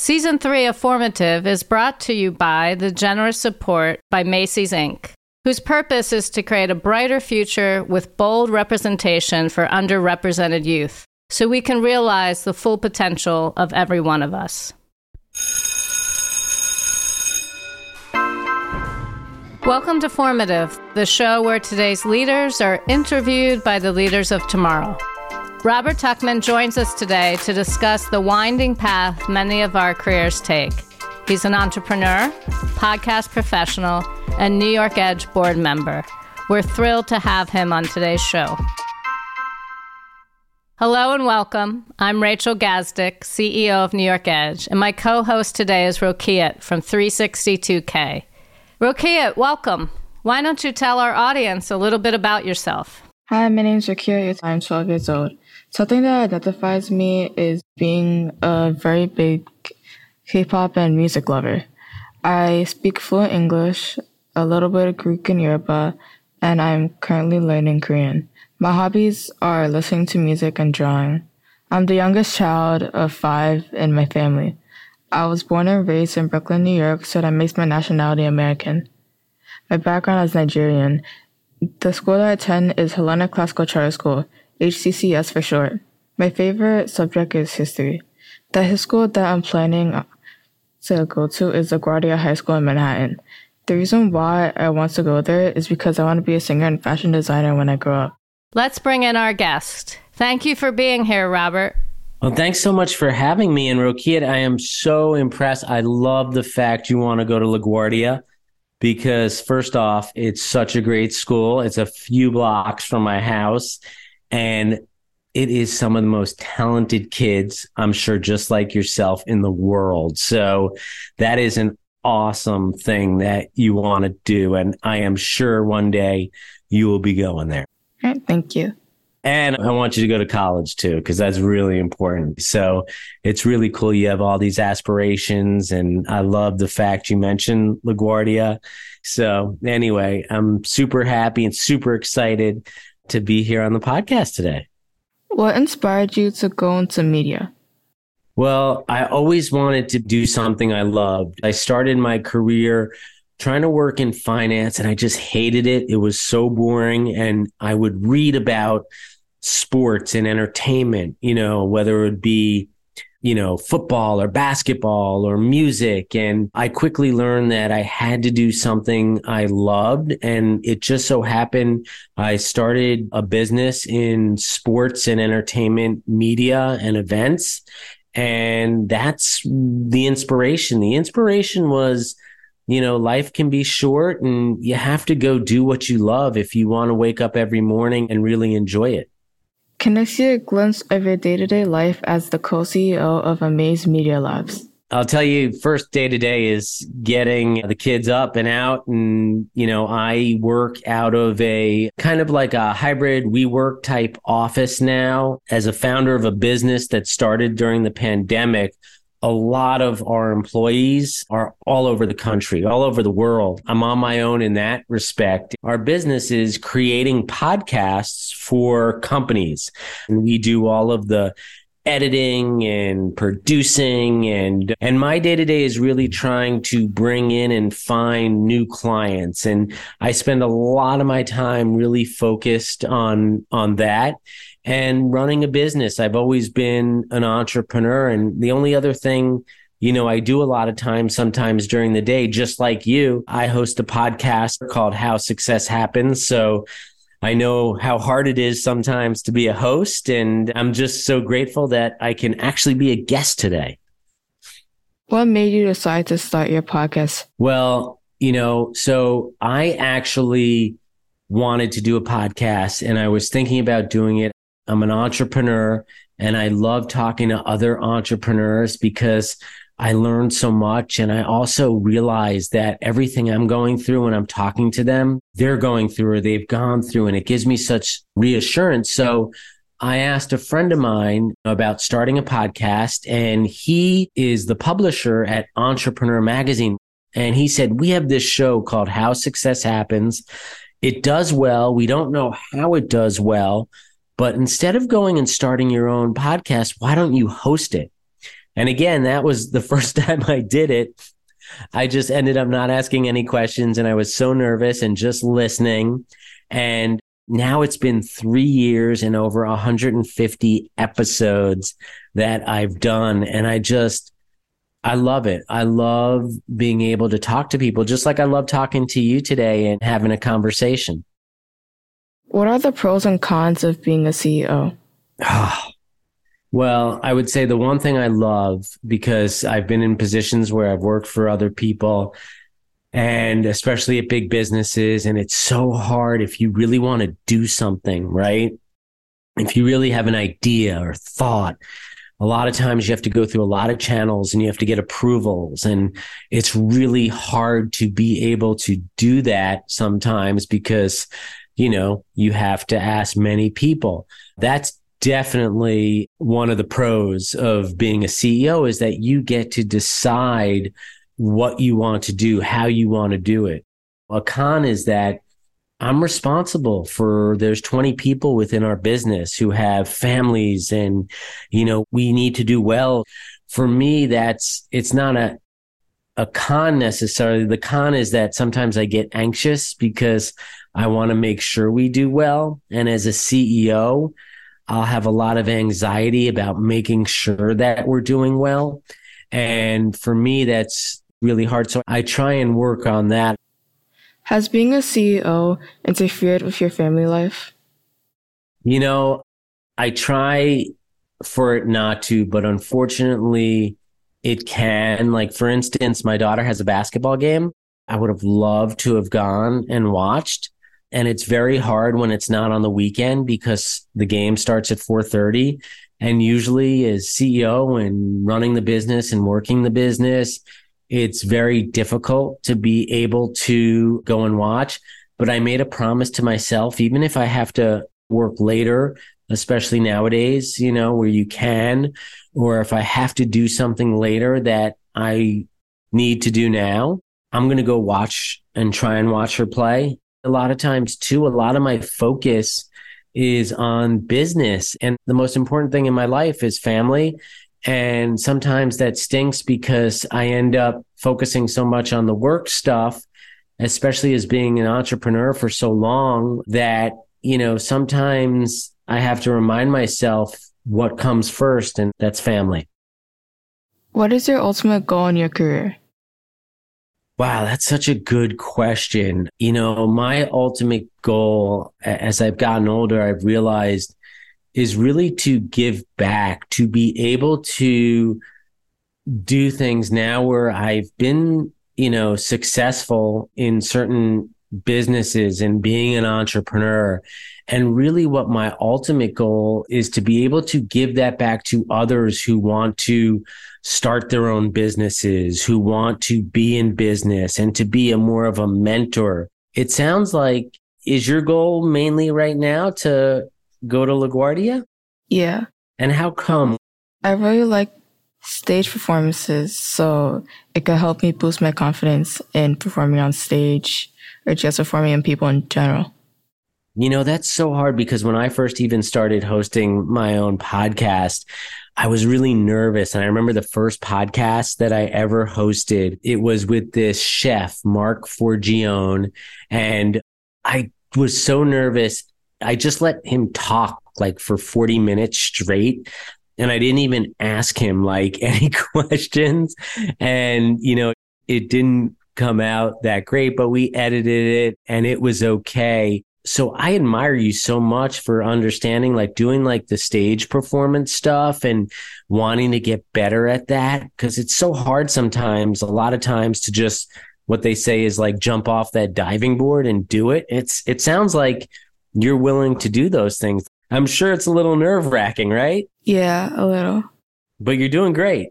Season 3 of Formative is brought to you by the generous support by Macy's Inc., whose purpose is to create a brighter future with bold representation for underrepresented youth so we can realize the full potential of every one of us. Welcome to Formative, the show where today's leaders are interviewed by the leaders of tomorrow. Robert Tuchman joins us today to discuss the winding path many of our careers take. He's an entrepreneur, podcast professional, and New York Edge board member. We're thrilled to have him on today's show. Hello and welcome. I'm Rachel Gazdick, CEO of New York Edge, and my co host today is Rokiat from 362K. Rokiat, welcome. Why don't you tell our audience a little bit about yourself? Hi, my name is Rokiat. I'm 12 years old. Something that identifies me is being a very big K-pop and music lover. I speak fluent English, a little bit of Greek and Yoruba, and I'm currently learning Korean. My hobbies are listening to music and drawing. I'm the youngest child of five in my family. I was born and raised in Brooklyn, New York, so that makes my nationality American. My background is Nigerian. The school that I attend is Hellenic Classical Charter School, HCCS for short. My favorite subject is history. The high school that I'm planning to go to is LaGuardia High School in Manhattan. The reason why I want to go there is because I want to be a singer and fashion designer when I grow up. Let's bring in our guest. Thank you for being here, Robert. Well, thanks so much for having me. And Rokiat, I am so impressed. I love the fact you want to go to LaGuardia because, first off, it's such a great school. It's a few blocks from my house. And it is some of the most talented kids, I'm sure, just like yourself in the world. So that is an awesome thing that you want to do. And I am sure one day you will be going there. thank you. And I want you to go to college too, because that's really important. So it's really cool. You have all these aspirations. And I love the fact you mentioned LaGuardia. So anyway, I'm super happy and super excited to be here on the podcast today. What inspired you to go into media? Well, I always wanted to do something I loved. I started my career trying to work in finance and I just hated it. It was so boring. And I would read about sports and entertainment, you know, whether it would be you know, football or basketball or music. And I quickly learned that I had to do something I loved. And it just so happened I started a business in sports and entertainment media and events. And that's the inspiration. The inspiration was, you know, life can be short and you have to go do what you love if you want to wake up every morning and really enjoy it. Can I see a glimpse of your day to day life as the co CEO of Amaze Media Labs? I'll tell you, first day to day is getting the kids up and out. And, you know, I work out of a kind of like a hybrid WeWork type office now as a founder of a business that started during the pandemic a lot of our employees are all over the country, all over the world. I'm on my own in that respect. Our business is creating podcasts for companies. And we do all of the editing and producing and and my day to day is really trying to bring in and find new clients and I spend a lot of my time really focused on on that and running a business. I've always been an entrepreneur. And the only other thing, you know, I do a lot of times, sometimes during the day, just like you, I host a podcast called How Success Happens. So I know how hard it is sometimes to be a host. And I'm just so grateful that I can actually be a guest today. What made you decide to start your podcast? Well, you know, so I actually wanted to do a podcast and I was thinking about doing it. I'm an entrepreneur and I love talking to other entrepreneurs because I learned so much. And I also realized that everything I'm going through when I'm talking to them, they're going through or they've gone through. And it gives me such reassurance. So I asked a friend of mine about starting a podcast and he is the publisher at Entrepreneur Magazine. And he said, we have this show called How Success Happens. It does well. We don't know how it does well, but instead of going and starting your own podcast, why don't you host it? And again, that was the first time I did it. I just ended up not asking any questions and I was so nervous and just listening. And now it's been three years and over 150 episodes that I've done. And I just, I love it. I love being able to talk to people, just like I love talking to you today and having a conversation. What are the pros and cons of being a CEO? Ah. well, I would say the one thing I love because I've been in positions where I've worked for other people and especially at big businesses. And it's so hard if you really want to do something, right? If you really have an idea or thought, a lot of times you have to go through a lot of channels and you have to get approvals. And it's really hard to be able to do that sometimes because, you know, you have to ask many people. That's definitely one of the pros of being a CEO is that you get to decide what you want to do, how you want to do it. A con is that I'm responsible for there's 20 people within our business who have families and, you know, we need to do well. For me, that's, it's not a, a con necessarily. The con is that sometimes I get anxious because I want to make sure we do well. And as a CEO, I'll have a lot of anxiety about making sure that we're doing well. And for me, that's really hard. So I try and work on that. Has being a CEO interfered with your family life? You know, I try for it not to, but unfortunately, it can. Like, for instance, my daughter has a basketball game. I would have loved to have gone and watched. And it's very hard when it's not on the weekend because the game starts at 4:30 and usually as CEO and running the business and working the business, it's very difficult to be able to go and watch. But I made a promise to myself, even if I have to work later, especially nowadays, you know, where you can, or if I have to do something later that I need to do now, I'm going to go watch and try and watch her play. A lot of times, too, a lot of my focus is on business. And the most important thing in my life is family and sometimes that stinks because I end up focusing so much on the work stuff, especially as being an entrepreneur for so long that, you know, sometimes I have to remind myself what comes first, and that's family. What is your ultimate goal in your career? Wow, that's such a good question. You know, my ultimate goal as I've gotten older, I've realized is really to give back, to be able to do things now where I've been, you know, successful in certain businesses and being an entrepreneur. And really what my ultimate goal is to be able to give that back to others who want to start their own businesses, who want to be in business and to be a more of a mentor. It sounds like is your goal mainly right now to go to LaGuardia? Yeah. And how come? I really like stage performances, so it could help me boost my confidence in performing on stage or just performing in people in general. You know, that's so hard because when I first even started hosting my own podcast, I was really nervous. And I remember the first podcast that I ever hosted, it was with this chef, Marc Forgione. And I was so nervous I just let him talk like for 40 minutes straight. And I didn't even ask him like any questions. And, you know, it didn't come out that great, but we edited it and it was okay. So I admire you so much for understanding, like doing like the stage performance stuff and wanting to get better at that. Cause it's so hard sometimes, a lot of times to just what they say is like jump off that diving board and do it. It's, it sounds like you're willing to do those things. I'm sure it's a little nerve wracking, right? Yeah, a little. But you're doing great.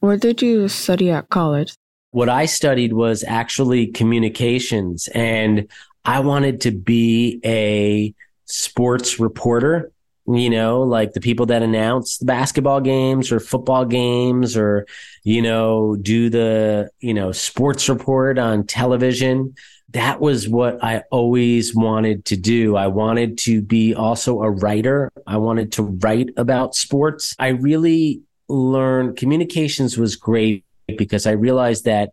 Where did you study at college? What I studied was actually communications, and I wanted to be a sports reporter. You know, like the people that announce the basketball games or football games or, you know, do the, you know, sports report on television that was what I always wanted to do. I wanted to be also a writer. I wanted to write about sports. I really learned communications was great because I realized that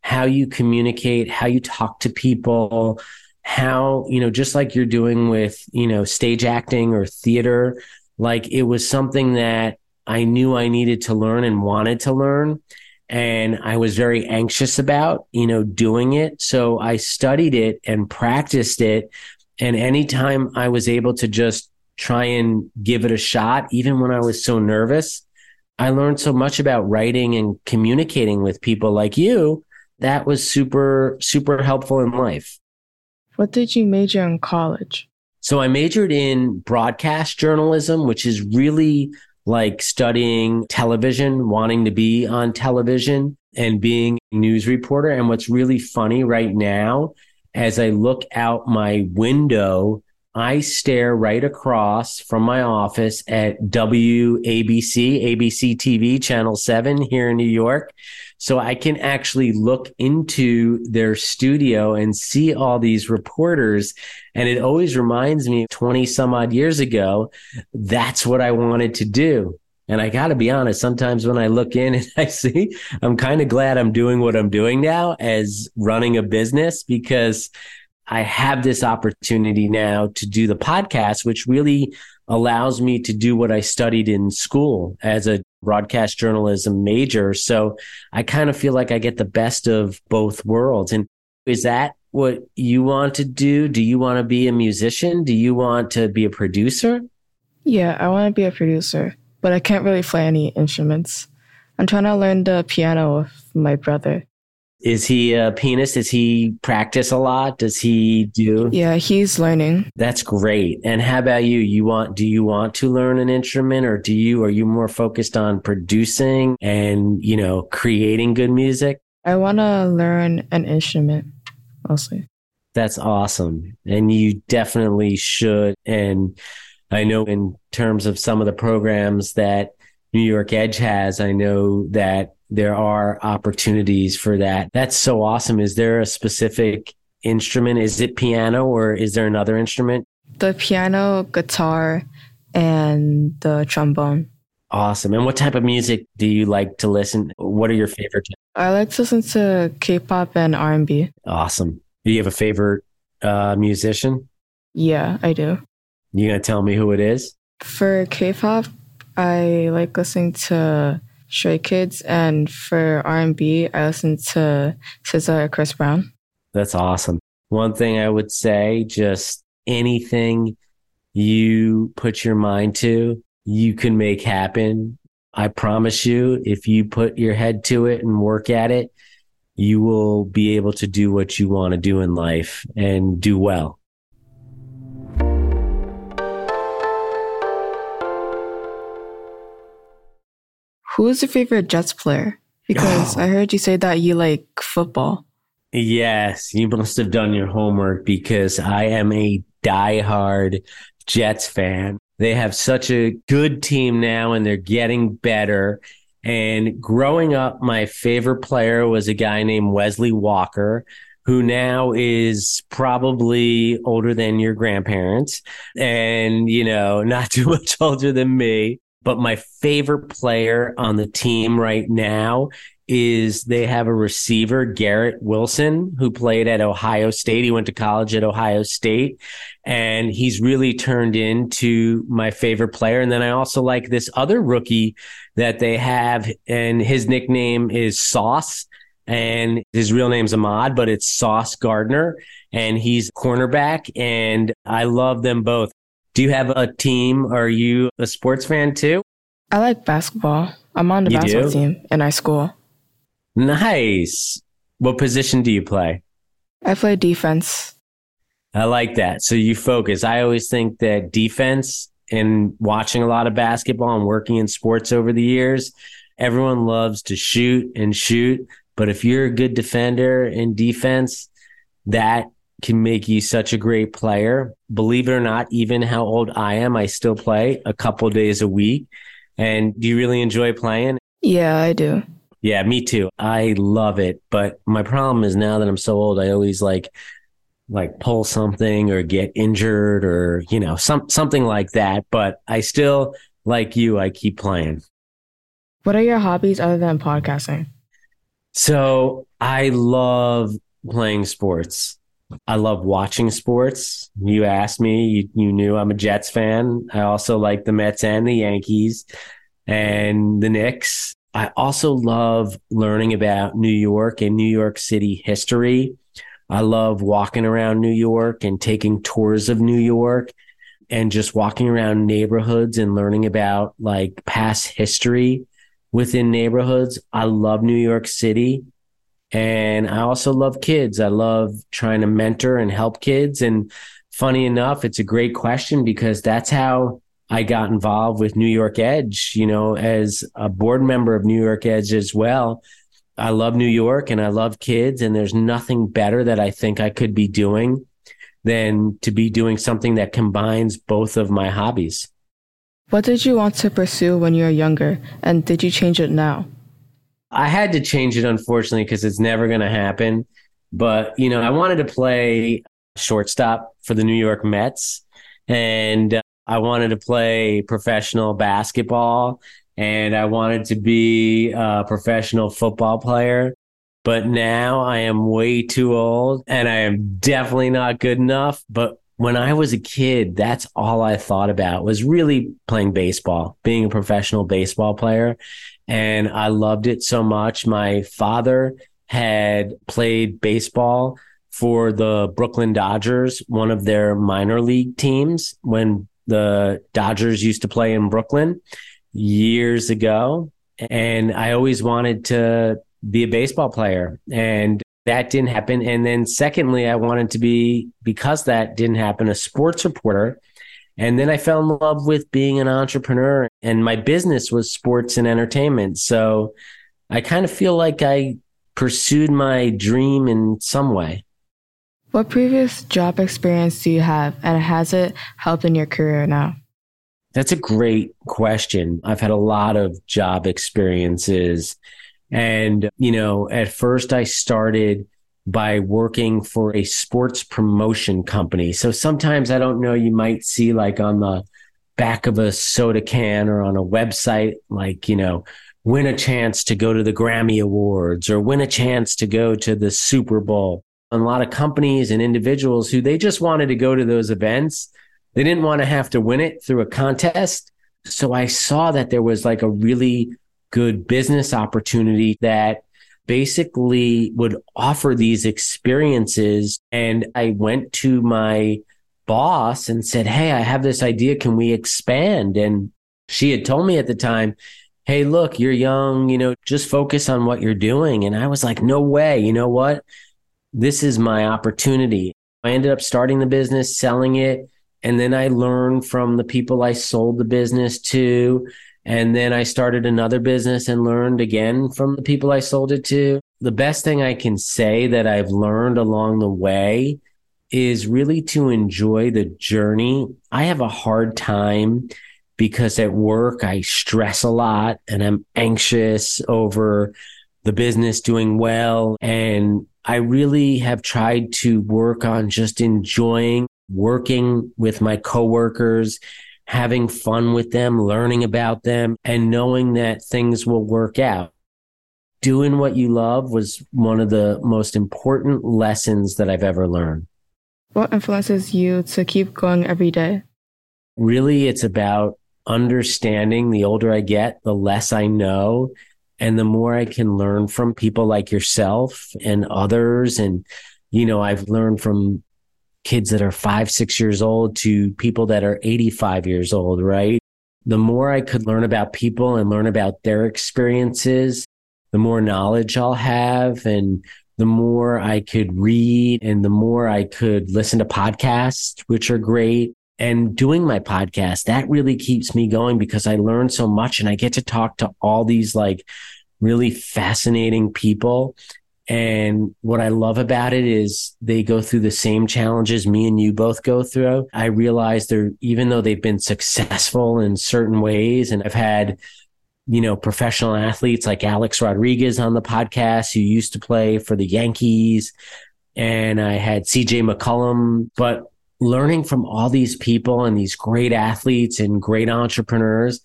how you communicate, how you talk to people, how, you know, just like you're doing with, you know, stage acting or theater, like it was something that I knew I needed to learn and wanted to learn. And I was very anxious about, you know, doing it. So I studied it and practiced it. And anytime I was able to just try and give it a shot, even when I was so nervous, I learned so much about writing and communicating with people like you. That was super, super helpful in life. What did you major in college? So I majored in broadcast journalism, which is really like studying television, wanting to be on television and being a news reporter. And what's really funny right now, as I look out my window I stare right across from my office at WABC, ABC TV, Channel 7 here in New York. So I can actually look into their studio and see all these reporters. And it always reminds me 20 some odd years ago, that's what I wanted to do. And I got to be honest, sometimes when I look in and I see, I'm kind of glad I'm doing what I'm doing now as running a business because I have this opportunity now to do the podcast, which really allows me to do what I studied in school as a broadcast journalism major. So I kind of feel like I get the best of both worlds. And is that what you want to do? Do you want to be a musician? Do you want to be a producer? Yeah, I want to be a producer, but I can't really play any instruments. I'm trying to learn the piano with my brother. Is he a pianist? Does he practice a lot? Does he do? Yeah, he's learning. That's great. And how about you? You want, do you want to learn an instrument or do you, are you more focused on producing and, you know, creating good music? I want to learn an instrument mostly. That's awesome. And you definitely should. And I know in terms of some of the programs that New York Edge has, I know that there are opportunities for that. That's so awesome. Is there a specific instrument? Is it piano or is there another instrument? The piano, guitar, and the trombone. Awesome. And what type of music do you like to listen? What are your favorite? I like to listen to K-pop and R&B. Awesome. Do you have a favorite uh, musician? Yeah, I do. You gonna tell me who it is? For K-pop, I like listening to Stray Kids, and for R and B, I listen to SZA or Chris Brown. That's awesome. One thing I would say, just anything you put your mind to, you can make happen. I promise you, if you put your head to it and work at it, you will be able to do what you want to do in life and do well. Who is your favorite Jets player? Because I heard you say that you like football. Yes, you must have done your homework because I am a diehard Jets fan. They have such a good team now and they're getting better. And growing up, my favorite player was a guy named Wesley Walker, who now is probably older than your grandparents and, you know, not too much older than me. But my favorite player on the team right now is they have a receiver, Garrett Wilson, who played at Ohio State. He went to college at Ohio State and he's really turned into my favorite player. And then I also like this other rookie that they have and his nickname is Sauce and his real name's Ahmad, but it's Sauce Gardner and he's cornerback and I love them both. Do you have a team? Are you a sports fan too? I like basketball. I'm on the you basketball do? team in high school. Nice. What position do you play? I play defense. I like that. So you focus. I always think that defense and watching a lot of basketball and working in sports over the years, everyone loves to shoot and shoot. But if you're a good defender in defense, that can make you such a great player. Believe it or not, even how old I am, I still play a couple days a week. And do you really enjoy playing? Yeah, I do. Yeah, me too. I love it. But my problem is now that I'm so old, I always like like pull something or get injured or, you know, some something like that. But I still like you, I keep playing. What are your hobbies other than podcasting? So I love playing sports. I love watching sports. You asked me, you, you knew I'm a Jets fan. I also like the Mets and the Yankees and the Knicks. I also love learning about New York and New York City history. I love walking around New York and taking tours of New York and just walking around neighborhoods and learning about like past history within neighborhoods. I love New York City. And I also love kids. I love trying to mentor and help kids. And funny enough, it's a great question because that's how I got involved with New York Edge, you know, as a board member of New York Edge as well. I love New York and I love kids, and there's nothing better that I think I could be doing than to be doing something that combines both of my hobbies. What did you want to pursue when you were younger, and did you change it now? I had to change it, unfortunately, because it's never going to happen. But, you know, I wanted to play shortstop for the New York Mets. And uh, I wanted to play professional basketball and I wanted to be a professional football player. But now I am way too old and I am definitely not good enough. But when I was a kid, that's all I thought about was really playing baseball, being a professional baseball player. And I loved it so much. My father had played baseball for the Brooklyn Dodgers, one of their minor league teams when the Dodgers used to play in Brooklyn years ago. And I always wanted to be a baseball player. And that didn't happen. And then, secondly, I wanted to be, because that didn't happen, a sports reporter. And then I fell in love with being an entrepreneur, and my business was sports and entertainment. So I kind of feel like I pursued my dream in some way. What previous job experience do you have, and has it helped in your career now? That's a great question. I've had a lot of job experiences. And, you know, at first I started by working for a sports promotion company. So sometimes I don't know, you might see like on the back of a soda can or on a website, like, you know, win a chance to go to the Grammy Awards or win a chance to go to the Super Bowl a lot of companies and individuals who they just wanted to go to those events. They didn't want to have to win it through a contest. So I saw that there was like a really good business opportunity that basically would offer these experiences. And I went to my boss and said, Hey, I have this idea. Can we expand? And she had told me at the time, Hey, look, you're young, you know, just focus on what you're doing. And I was like, No way. You know what? this is my opportunity. I ended up starting the business, selling it. And then I learned from the people I sold the business to. And then I started another business and learned again from the people I sold it to. The best thing I can say that I've learned along the way is really to enjoy the journey. I have a hard time because at work I stress a lot and I'm anxious over the business doing well. And I really have tried to work on just enjoying working with my coworkers, having fun with them, learning about them, and knowing that things will work out. Doing what you love was one of the most important lessons that I've ever learned. What influences you to keep going every day? Really, it's about understanding the older I get, the less I know and the more I can learn from people like yourself and others, and, you know, I've learned from kids that are five, six years old to people that are 85 years old, right? The more I could learn about people and learn about their experiences, the more knowledge I'll have and the more I could read and the more I could listen to podcasts, which are great. And doing my podcast, that really keeps me going because I learn so much and I get to talk to all these like really fascinating people. And what I love about it is they go through the same challenges me and you both go through. I realize they're, even though they've been successful in certain ways, and I've had, you know, professional athletes like Alex Rodriguez on the podcast who used to play for the Yankees. And I had CJ McCollum, but learning from all these people and these great athletes and great entrepreneurs,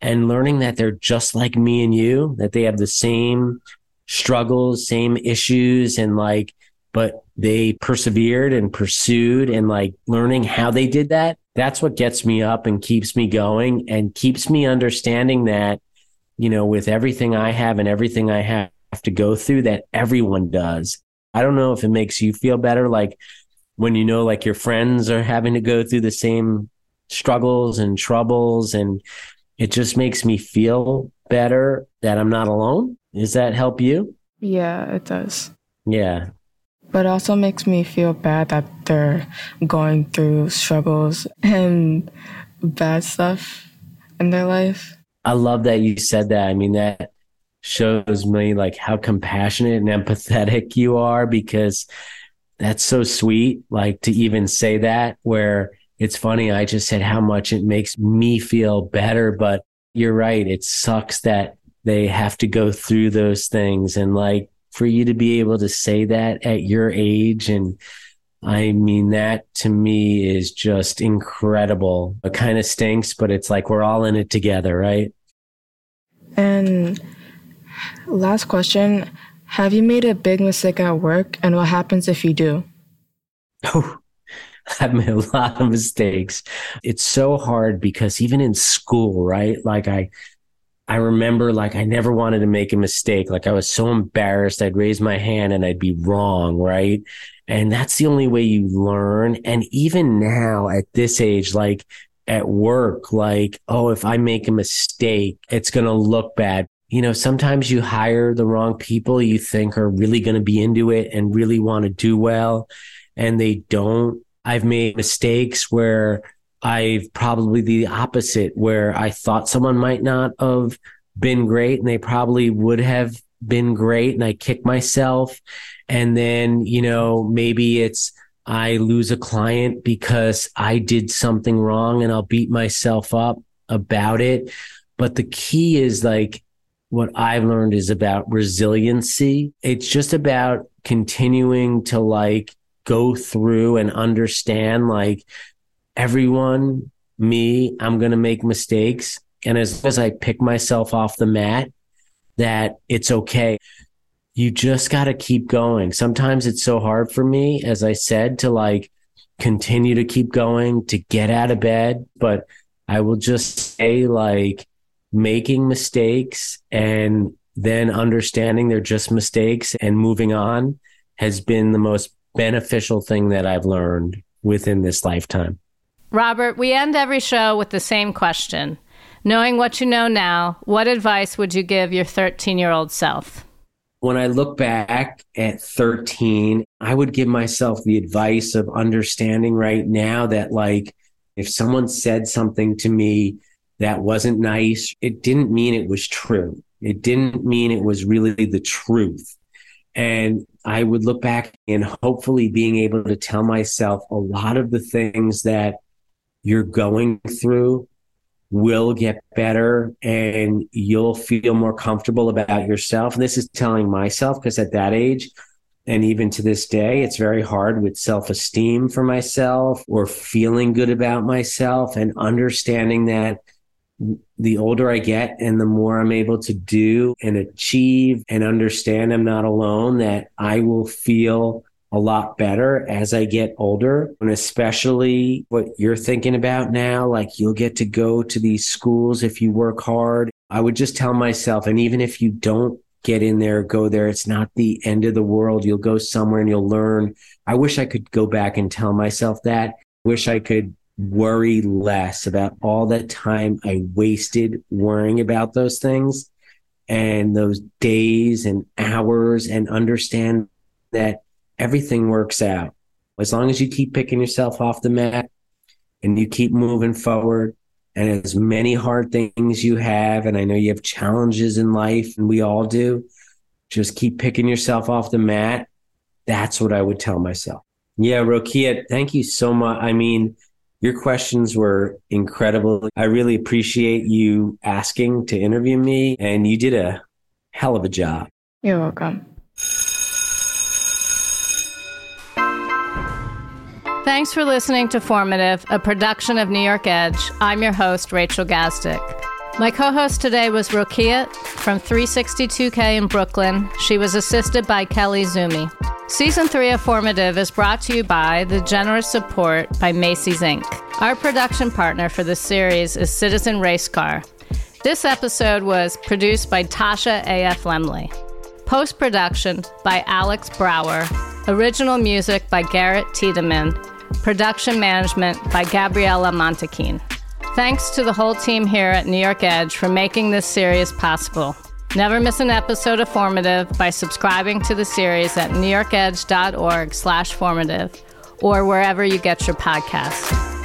and learning that they're just like me and you, that they have the same struggles, same issues, and like, but they persevered and pursued and like learning how they did that. That's what gets me up and keeps me going and keeps me understanding that, you know, with everything I have and everything I have to go through, that everyone does. I don't know if it makes you feel better, like when you know, like your friends are having to go through the same struggles and troubles and it just makes me feel better that I'm not alone. Does that help you? Yeah, it does. Yeah. But it also makes me feel bad that they're going through struggles and bad stuff in their life. I love that you said that. I mean, that shows me like how compassionate and empathetic you are because that's so sweet. Like to even say that, where it's funny. I just said how much it makes me feel better, but you're right. It sucks that they have to go through those things. And like for you to be able to say that at your age and I mean, that to me is just incredible. It kind of stinks, but it's like we're all in it together, right? And last question Have you made a big mistake at work? And what happens if you do? Oh, I've made a lot of mistakes. It's so hard because even in school, right? Like I, I remember like I never wanted to make a mistake. Like I was so embarrassed. I'd raise my hand and I'd be wrong. Right. And that's the only way you learn. And even now at this age, like at work, like, oh, if I make a mistake, it's going to look bad. You know, sometimes you hire the wrong people you think are really going to be into it and really want to do well, and they don't. I've made mistakes where I've probably the opposite, where I thought someone might not have been great and they probably would have been great. And I kick myself. And then, you know, maybe it's, I lose a client because I did something wrong and I'll beat myself up about it. But the key is like what I've learned is about resiliency. It's just about continuing to like go through and understand like everyone, me, I'm going to make mistakes. And as, long as I pick myself off the mat, that it's okay. You just got to keep going. Sometimes it's so hard for me, as I said, to like continue to keep going, to get out of bed. But I will just say, like, making mistakes and then understanding they're just mistakes and moving on has been the most beneficial thing that I've learned within this lifetime. Robert, we end every show with the same question. Knowing what you know now, what advice would you give your 13 year old self? When I look back at 13, I would give myself the advice of understanding right now that, like, if someone said something to me that wasn't nice, it didn't mean it was true. It didn't mean it was really the truth. And I would look back and hopefully being able to tell myself a lot of the things that you're going through will get better and you'll feel more comfortable about yourself. And this is telling myself because at that age, and even to this day, it's very hard with self esteem for myself or feeling good about myself and understanding that the older I get and the more I'm able to do and achieve and understand I'm not alone, that I will feel a lot better as I get older. And especially what you're thinking about now, like you'll get to go to these schools if you work hard. I would just tell myself, and even if you don't get in there, go there, it's not the end of the world. You'll go somewhere and you'll learn. I wish I could go back and tell myself that. Wish I could worry less about all that time I wasted worrying about those things and those days and hours and understand that everything works out. As long as you keep picking yourself off the mat and you keep moving forward and as many hard things you have, and I know you have challenges in life and we all do, just keep picking yourself off the mat. That's what I would tell myself. Yeah, Rokia, thank you so much. I mean, your questions were incredible. I really appreciate you asking to interview me, and you did a hell of a job. You're welcome. Thanks for listening to Formative, a production of New York Edge. I'm your host, Rachel Gazdick. My co host today was Rokiat from 362K in Brooklyn. She was assisted by Kelly Zumi. Season 3 of Formative is brought to you by the generous support by Macy's Inc. Our production partner for the series is Citizen Racecar. This episode was produced by Tasha A.F. Lemley. Post production by Alex Brower. Original music by Garrett Tiedemann. Production management by Gabriella Montequin. Thanks to the whole team here at New York Edge for making this series possible. Never miss an episode of Formative by subscribing to the series at newyorkedge.org slash formative or wherever you get your podcasts.